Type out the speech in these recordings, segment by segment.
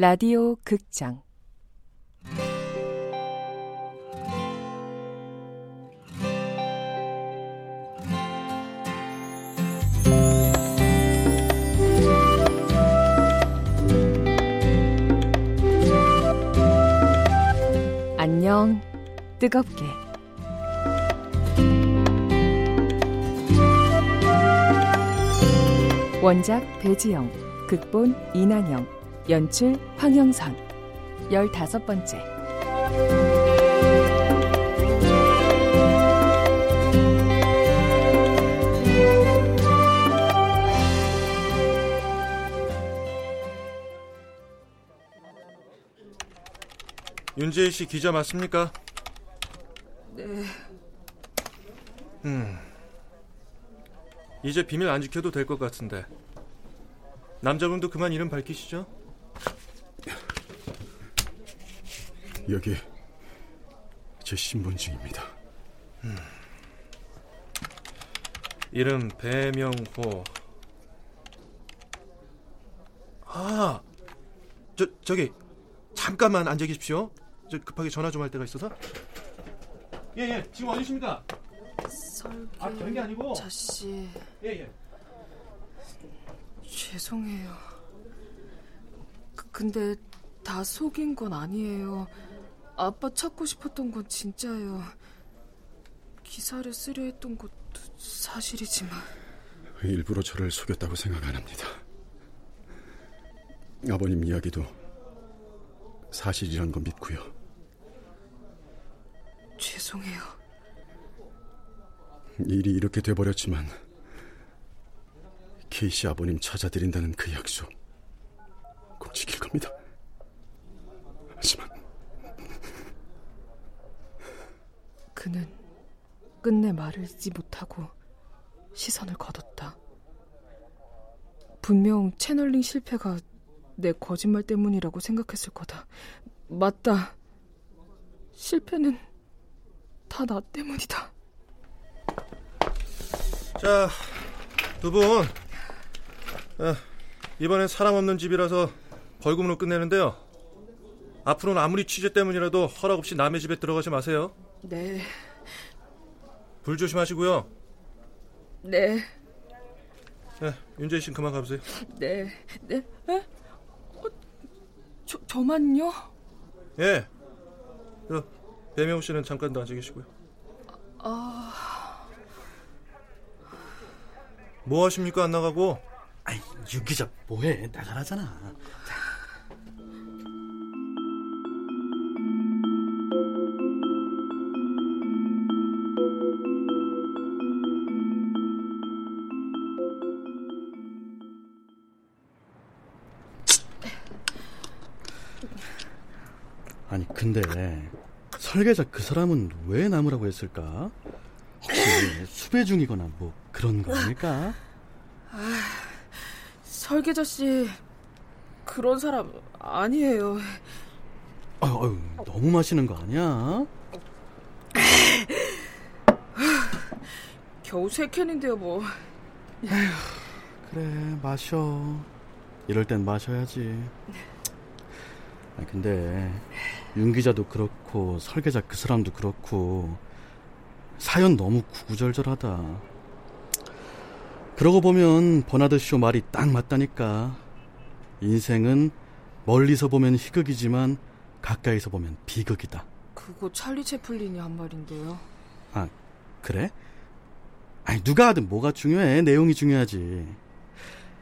라디오 극장. 안녕 뜨겁게. 원작 배지영 극본 이난영 연출 황영선 열다섯 번째 윤재희 씨 기자 맞습니까? 네. 음. 이제 비밀 안 지켜도 될 것 같은데. 남자분도 그만 이름 밝히시죠? 여기 제 신분증입니다. 음. 이름 배명호. 아, 저 저기 잠깐만 앉아 계십시오. 저 급하게 전화 좀 할 때가 있어서. 예, 예. 지금 어디십니까? 설계 아, 그런 게 아니고. 자씨 예, 예. 죄송해요. 그, 근데 다 속인 건 아니에요. 아빠 찾고 싶었던 건 진짜예요. 기사를 쓰려 했던 것도 사실이지만 일부러 저를 속였다고 생각 안 합니다. 아버님 이야기도 사실이란 거 믿고요. 죄송해요. 일이 이렇게 돼버렸지만 케이씨 아버님 찾아드린다는 그 약속 꼭 지킬 겁니다. 하지만 그는 끝내 말을 잇지 못하고 시선을 거뒀다. 분명 채널링 실패가 내 거짓말 때문이라고 생각했을 거다. 맞다. 실패는 다 나 때문이다. 자, 두 분. 아, 이번엔 사람 없는 집이라서 벌금으로 끝내는데요. 앞으로는 아무리 취재 때문이라도 허락 없이 남의 집에 들어가지 마세요. 네, 불 조심하시고요. 네, 네, 윤재희 씨는 그만 가보세요. 네, 네. 에? 어, 저, 저만요? 예. 저, 배명호 씨는 잠깐 더 앉아 계시고요. 아, 뭐 하십니까? 안 나가고? 아이, 윤 기자 뭐해? 나가라잖아. 근데 설계자 그 사람은 왜 나무라고 했을까? 혹시 수배 중이거나 뭐 그런 거 아닐까? 설계자 씨 그런 사람 아니에요. 아유, 너무 마시는 거 아니야? 겨우 세 캔인데요, 뭐. 그래 마셔 이럴 땐 마셔야지 아 근데 윤 기자도 그렇고 설계자 그 사람도 그렇고 사연 너무 구구절절하다. 그러고 보면 버나드 쇼 말이 딱 맞다니까. 인생은 멀리서 보면 희극이지만 가까이서 보면 비극이다. 그거 찰리 채플린이 한 말인데요. 아 그래? 아니 누가 하든 뭐가 중요해? 내용이 중요하지.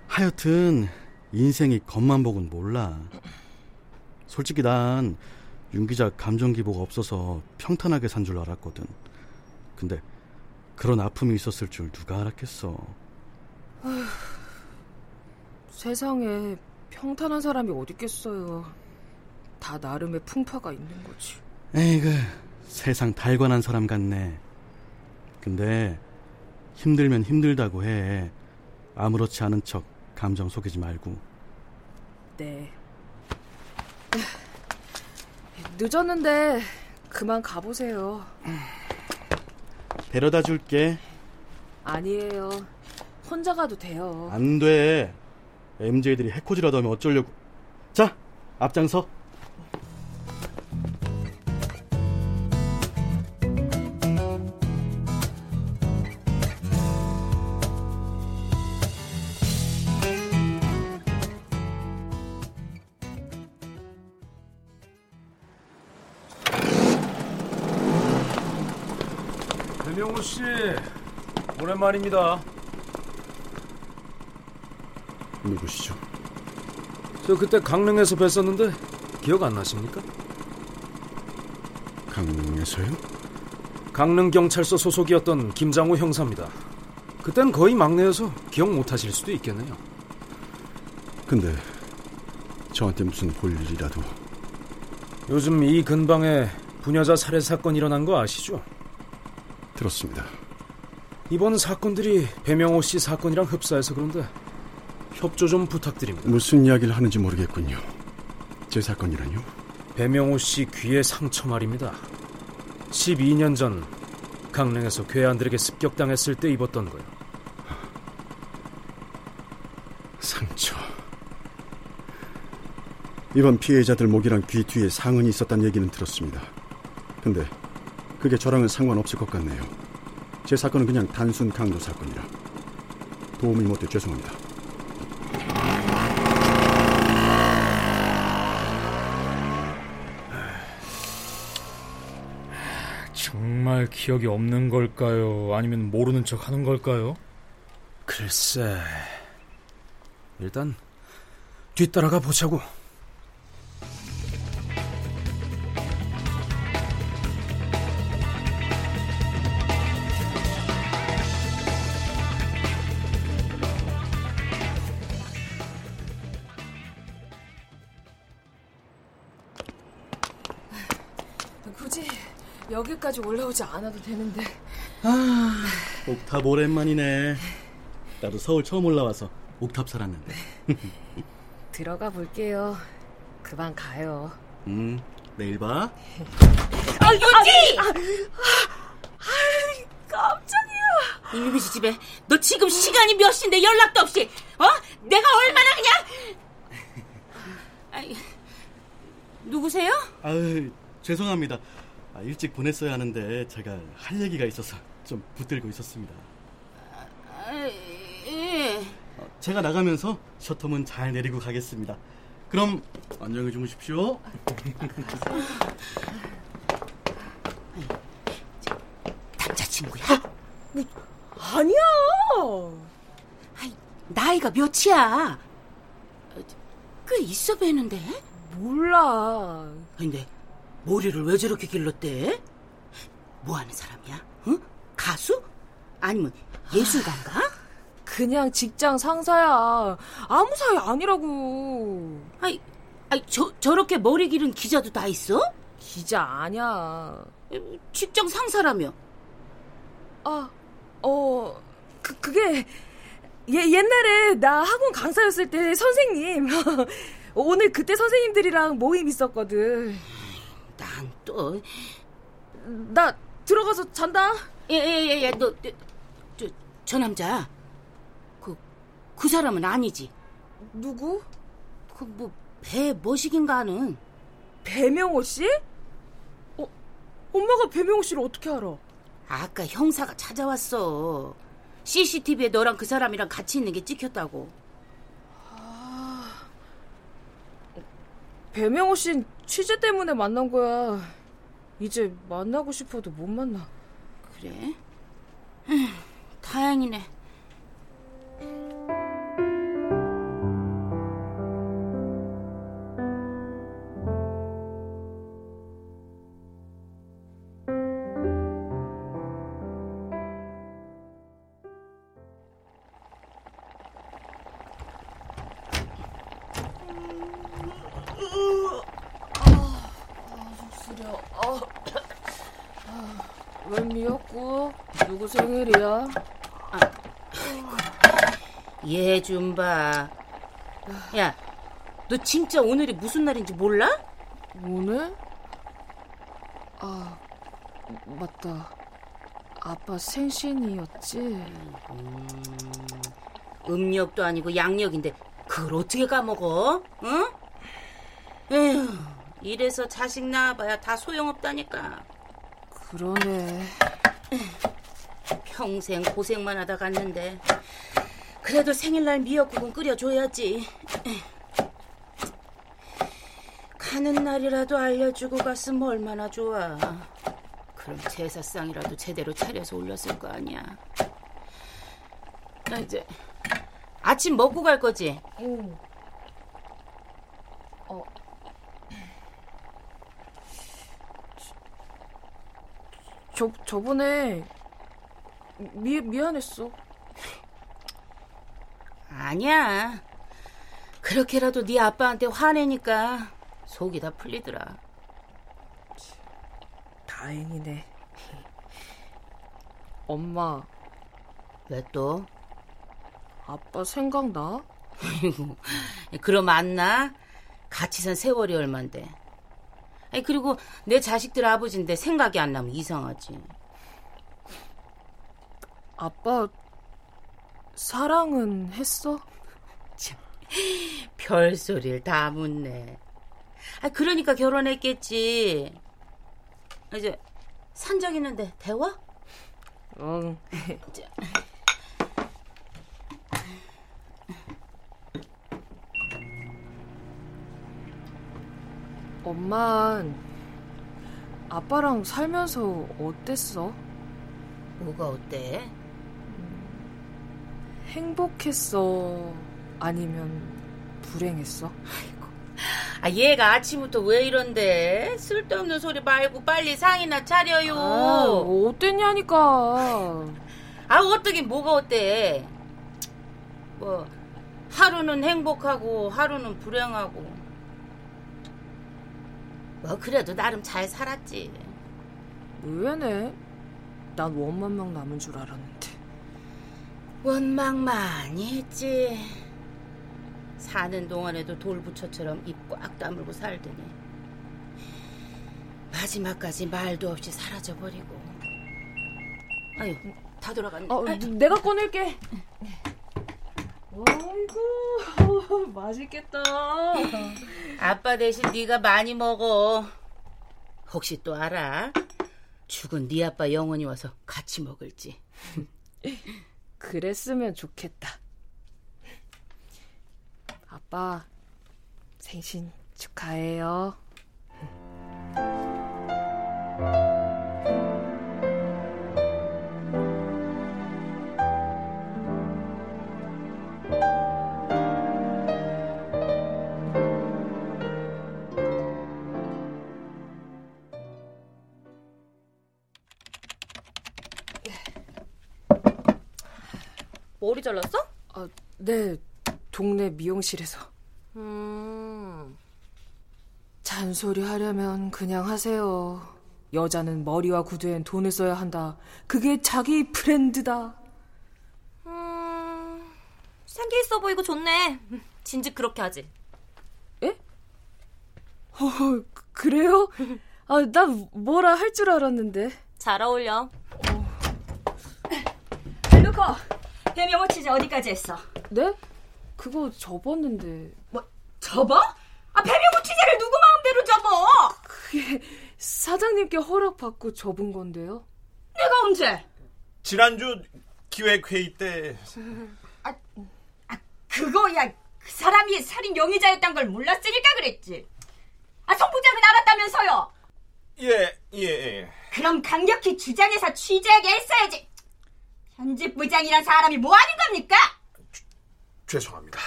하여튼 인생이 겉만 보곤 몰라. 솔직히 난 윤 기자 감정 기복 없어서 평탄하게 산 줄 알았거든 근데 그런 아픔이 있었을 줄 누가 알았겠어 세상에 평탄한 사람이 어딨겠어요. 다 나름의 풍파가 있는 거지. 에이그 세상 달관한 사람 같네 근데 힘들면 힘들다고 해 아무렇지 않은 척 감정 속이지 말고 네. 늦었는데 그만 가보세요. 데려다 줄게 아니에요. 혼자 가도 돼요. 안 돼. MJ들이 해코지라도 하면 어쩌려고. 자, 앞장서. 오랜만입니다. 누구시죠? 저 그때 강릉에서 뵀었는데 기억 안 나십니까? 강릉에서요? 강릉 경찰서 소속이었던 김장호 형사입니다. 그땐 거의 막내여서 기억 못 하실 수도 있겠네요. 근데 저한테 무슨 볼 일이라도 요즘 이 근방에 부녀자 살해 사건 일어난 거 아시죠? 들었습니다. 이번 사건들이 배명호 씨 사건이랑 흡사해서 그런데 협조 좀 부탁드립니다. 무슨 이야기를 하는지 모르겠군요. 제 사건이라뇨? 배명호 씨 귀에 상처 말입니다. 12년 전 강릉에서 괴한들에게 습격당했을 때 입었던 거요. 상처. 이번 피해자들 목이랑 귀 뒤에 상흔이 있었다는 얘기는 들었습니다. 근데 그게 저랑은 상관없을 것 같네요. 제 사건은 그냥 단순 강도 사건이라. 도움이 못돼 죄송합니다. 정말 기억이 없는 걸까요? 아니면 모르는 척 하는 걸까요? 글쎄. 일단 뒤따라가 보자고. 여기까지 올라오지 않아도 되는데. 아, 옥탑 오랜만이네. 나도 서울 처음 올라와서 옥탑 살았는데. 들어가 볼게요. 그만 가요. 음, 내일 봐. 아, 유지! 깜짝이야. 이미지 집에 너 지금 시간이 몇 시인데 연락도 없이 어? 내가 얼마나 그냥 아이, 누구세요? 아유, 죄송합니다. 아, 일찍 보냈어야 하는데 제가 할 얘기가 있어서 좀 붙들고 있었습니다. 아, 예. 어, 제가 나가면서 셔터문 잘 내리고 가겠습니다. 그럼 안녕히 주무십시오. 남자친구야? 아니야. 아이, 나이가 몇이야? 어, 꽤 있어 보이는데? 몰라. 근데 머리를 왜 저렇게 길렀대? 뭐 하는 사람이야? 응? 가수? 아니면 예술가인가? 그냥 직장 상사야. 아무 사이 아니라고. 아이, 아이 저, 저렇게 머리 기른 기자도 다 있어? 기자 아니야. 직장 상사라며. 아, 어, 그, 그게, 예, 옛날에 나 학원 강사였을 때 선생님. 오늘 그때 선생님들이랑 모임 있었거든. 난 또, 나 들어가서 잔다. 예, 예, 예, 예, 너, 너, 저, 저 남자. 그, 그 사람은 아니지. 누구? 그, 뭐, 배 머시긴가 하는. 배명호 씨? 어, 엄마가 배명호 씨를 어떻게 알아? 아까 형사가 찾아왔어. CCTV에 너랑 그 사람이랑 같이 있는 게 찍혔다고. 배명호 씨는 취재 때문에 만난 거야. 이제 만나고 싶어도 못 만나. 그래? 에휴, 다행이네. 웬 미역국? 누구 생일이야? 얘좀 봐. 야, 너 진짜 오늘이 무슨 날인지 몰라? 오늘? 아, 맞다. 아빠 생신이었지? 음력도 아니고 양력인데 그걸 어떻게 까먹어? 응? 에휴, 이래서 자식 낳아봐야 다 소용없다니까. 그러네. 평생 고생만 하다 갔는데 그래도 생일날 미역국은 끓여줘야지. 가는 날이라도 알려주고 갔으면 얼마나 좋아. 그럼 제사상이라도 제대로 차려서 올렸을 거 아니야. 나 이제 아침 먹고 갈 거지? 응. 어. 저, 저번에 미, 미안했어. 아니야. 그렇게라도 네 아빠한테 화내니까 속이 다 풀리더라. 다행이네. 엄마, 왜 또? 아빠 생각나? 그럼 안 나? 같이 산 세월이 얼만데. 아니 그리고 내 자식들 아버지인데 생각이 안 나면 이상하지. 아빠 사랑은 했어? 별소리를 다 묻네. 아 그러니까 결혼했겠지. 이제 산적 있는데 대화? 응. 엄만 아빠랑 살면서 어땠어? 뭐가 어때? 행복했어? 아니면 불행했어? 아 얘가 아침부터 왜 이런데? 쓸데없는 소리 말고 빨리 상이나 차려요. 아, 어땠냐니까. 아 어떻긴 뭐가 어때? 뭐 하루는 행복하고 하루는 불행하고. 뭐 그래도 나름 잘 살았지. 의외네. 난 원만막 남은 줄 알았는데. 원망 많이 했지. 사는 동안에도 돌부처처럼 입 꽉 다물고 살더니 마지막까지 말도 없이 사라져버리고. 아유, 다 돌아갔네. 어, 아유, 내가 꺼낼게. 아이고, 맛있겠다. 아빠 대신 네가 많이 먹어. 혹시 또 알아? 죽은 네 아빠 영원히 와서 같이 먹을지. 그랬으면 좋겠다. 아빠, 생신 축하해요. 머리 잘랐어? 아, 네, 동네 미용실에서. 음. 잔소리 하려면 그냥 하세요. 여자는 머리와 구두엔 돈을 써야 한다. 그게 자기 브랜드다. 음. 생기 있어 보이고 좋네. 진즉 그렇게 하지. 에? 어, 그래요? 아, 난 뭐라 할 줄 알았는데. 잘 어울려. 루커, 배명호 치즈 어디까지 했어? 네? 그거 접었는데. 뭐, 접어? 아, 배명호 치즈를 누구 마음대로 접어? 그게 사장님께 허락받고 접은 건데요. 내가 언제? 지난주 기획회의 때 아, 아 그거야. 그 사람이 살인 용의자였단 걸 몰랐으니까 그랬지. 아, 성부장은 알았다면서요? 예, 예, 예. 그럼 강력히 주장해서 취재하게 했어야지. 편집부장이란 사람이 뭐 하는 겁니까? 죄송합니다.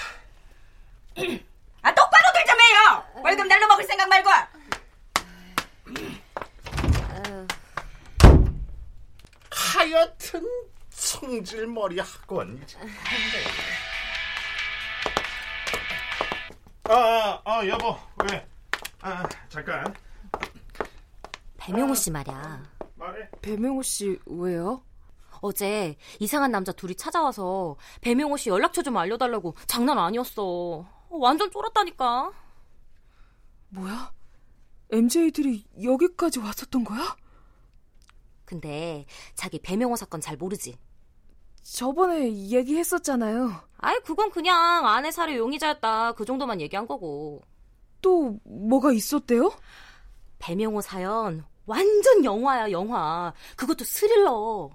아, 똑바로 들 좀 해요! 월급 날로 먹을 생각 말고! 하여튼 성질머리 학원. 아, 아, 아, 여보, 왜? 아, 잠깐. 배명호 씨 말이야. 말해. 배명호 씨 왜요? 어제 이상한 남자 둘이 찾아와서 배명호 씨 연락처 좀 알려달라고 장난 아니었어. 완전 쫄았다니까. 뭐야? MJ들이 여기까지 왔었던 거야? 근데 자기 배명호 사건 잘 모르지? 저번에 얘기했었잖아요. 아이 그건 그냥 아내 살해 용의자였다 그 정도만 얘기한 거고. 또 뭐가 있었대요? 배명호 사연 완전 영화야 영화. 그것도 스릴러.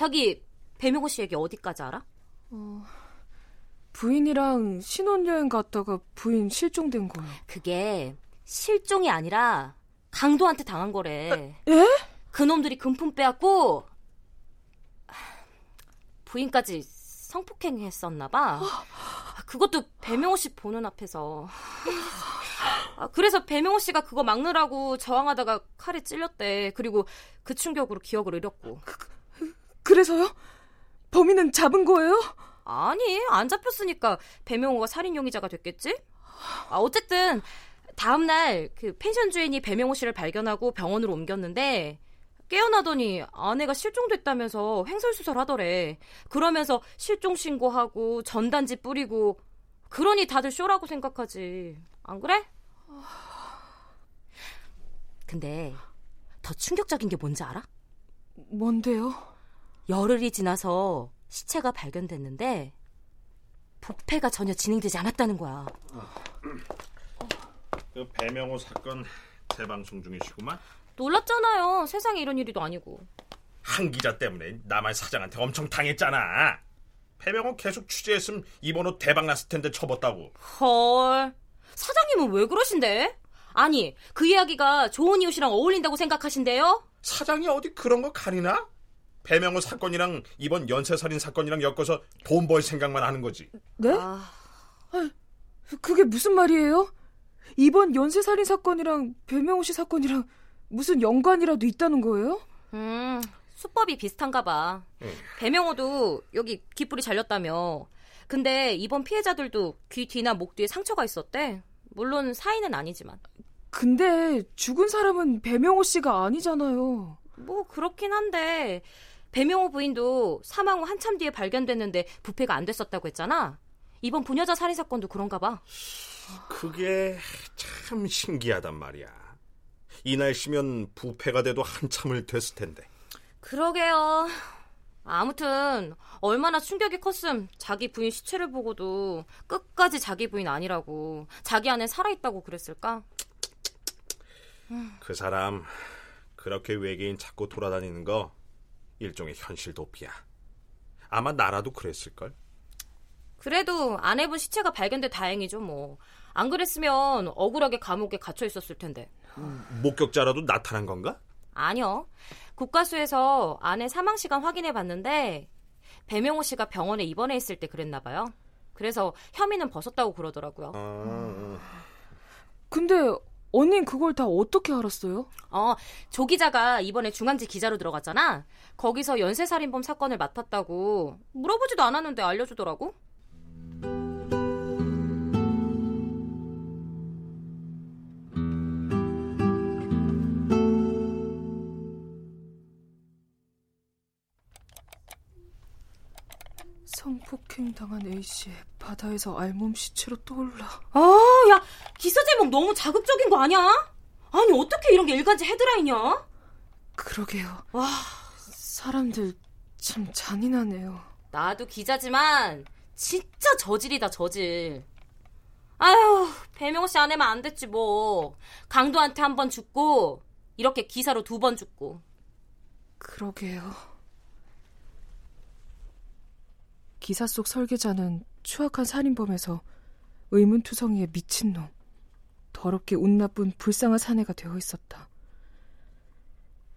자기 배명호 씨 얘기 어디까지 알아? 어, 부인이랑 신혼여행 갔다가 부인 실종된 거요. 그게 실종이 아니라 강도한테 당한 거래. 에? 그놈들이 금품 빼앗고 부인까지 성폭행했었나 봐. 그것도 배명호 씨 보는 앞에서. 아, 그래서 배명호 씨가 그거 막느라고 저항하다가 칼에 찔렸대. 그리고 그 충격으로 기억을 잃었고. 그, 그래서요? 범인은 잡은 거예요? 아니, 안 잡혔으니까 배명호가 살인 용의자가 됐겠지? 아, 어쨌든 다음날 그 펜션 주인이 배명호 씨를 발견하고 병원으로 옮겼는데 깨어나더니 아내가 실종됐다면서 횡설수설하더래. 그러면서 실종 신고하고 전단지 뿌리고 그러니 다들 쇼라고 생각하지. 안 그래? 근데 더 충격적인 게 뭔지 알아? 뭔데요? 열흘이 지나서 시체가 발견됐는데 부패가 전혀 진행되지 않았다는 거야. 그 배명호 사건 재방송 중이시구만. 놀랐잖아요. 세상에 이런 일이도 아니고. 한 기자 때문에 나만 사장한테 엄청 당했잖아. 배명호 계속 취재했으면 이번 호 대박 났을 텐데 접었다고. 헐. 사장님은 왜 그러신데? 아니, 그 이야기가 좋은 이웃이랑 어울린다고 생각하신대요? 사장이 어디 그런 거 가리나? 배명호 사건이랑 이번 연쇄살인 사건이랑 엮어서 돈 벌 생각만 하는 거지. 네? 아... 아, 그게 무슨 말이에요? 이번 연쇄살인 사건이랑 배명호 씨 사건이랑 무슨 연관이라도 있다는 거예요? 음, 수법이 비슷한가 봐. 응. 배명호도 여기 귓불이 잘렸다며. 근데 이번 피해자들도 귀 뒤나 목 뒤에 상처가 있었대. 물론 사인은 아니지만. 근데 죽은 사람은 배명호 씨가 아니잖아요. 뭐 그렇긴 한데 배명호 부인도 사망 후 한참 뒤에 발견됐는데 부패가 안 됐었다고 했잖아. 이번 부녀자 살인 사건도 그런가 봐. 그게 참 신기하단 말이야. 이 날씨면 부패가 돼도 한참을 됐을 텐데. 그러게요. 아무튼 얼마나 충격이 컸음 자기 부인 시체를 보고도 끝까지 자기 부인 아니라고 자기 안에 살아있다고 그랬을까? 그 사람 그렇게 외계인 찾고 돌아다니는 거 일종의 현실 도피야. 아마 나라도 그랬을걸? 그래도 아내분 시체가 발견돼 다행이죠 뭐. 안 그랬으면 억울하게 감옥에 갇혀 있었을 텐데. 목격자라도 나타난 건가? 아니요. 국가수에서 아내 사망 시간 확인해 봤는데 배명호 씨가 병원에 입원해 있을 때 그랬나 봐요. 그래서 혐의는 벗었다고 그러더라고요. 아... 근데 언닌 그걸 다 어떻게 알았어요? 어, 조 기자가 이번에 중앙지 기자로 들어갔잖아. 거기서 연쇄살인범 사건을 맡았다고 물어보지도 않았는데 알려주더라고. 성폭행 당한 A씨 바다에서 알몸 시체로 떠올라. 아, 야 기사 제목 너무 자극적인 거 아니야? 아니 어떻게 이런 게 일간지 헤드라인이야? 그러게요. 와, 사람들 참 잔인하네요. 나도 기자지만 진짜 저질이다 저질. 아휴 배명호 씨 아내만 안 됐지 뭐. 강도한테 한 번 죽고 이렇게 기사로 두 번 죽고. 그러게요. 기사 속 설계자는 추악한 살인범에서 의문투성이의 미친놈, 더럽게 운 나쁜 불쌍한 사내가 되어 있었다.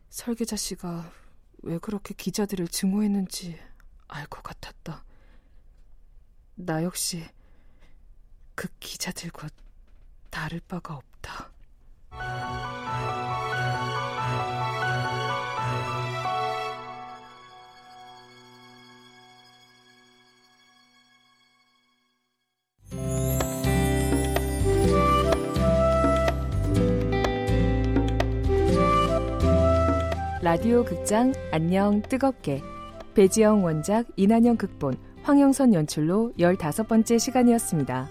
설계자 씨가 왜 그렇게 기자들을 증오했는지 알 것 같았다. 나 역시 그 기자들과 다를 바가 없다. 라디오 극장 안녕 뜨겁게 배지영 원작 이난영 극본 황영선 연출로 15번째 시간이었습니다.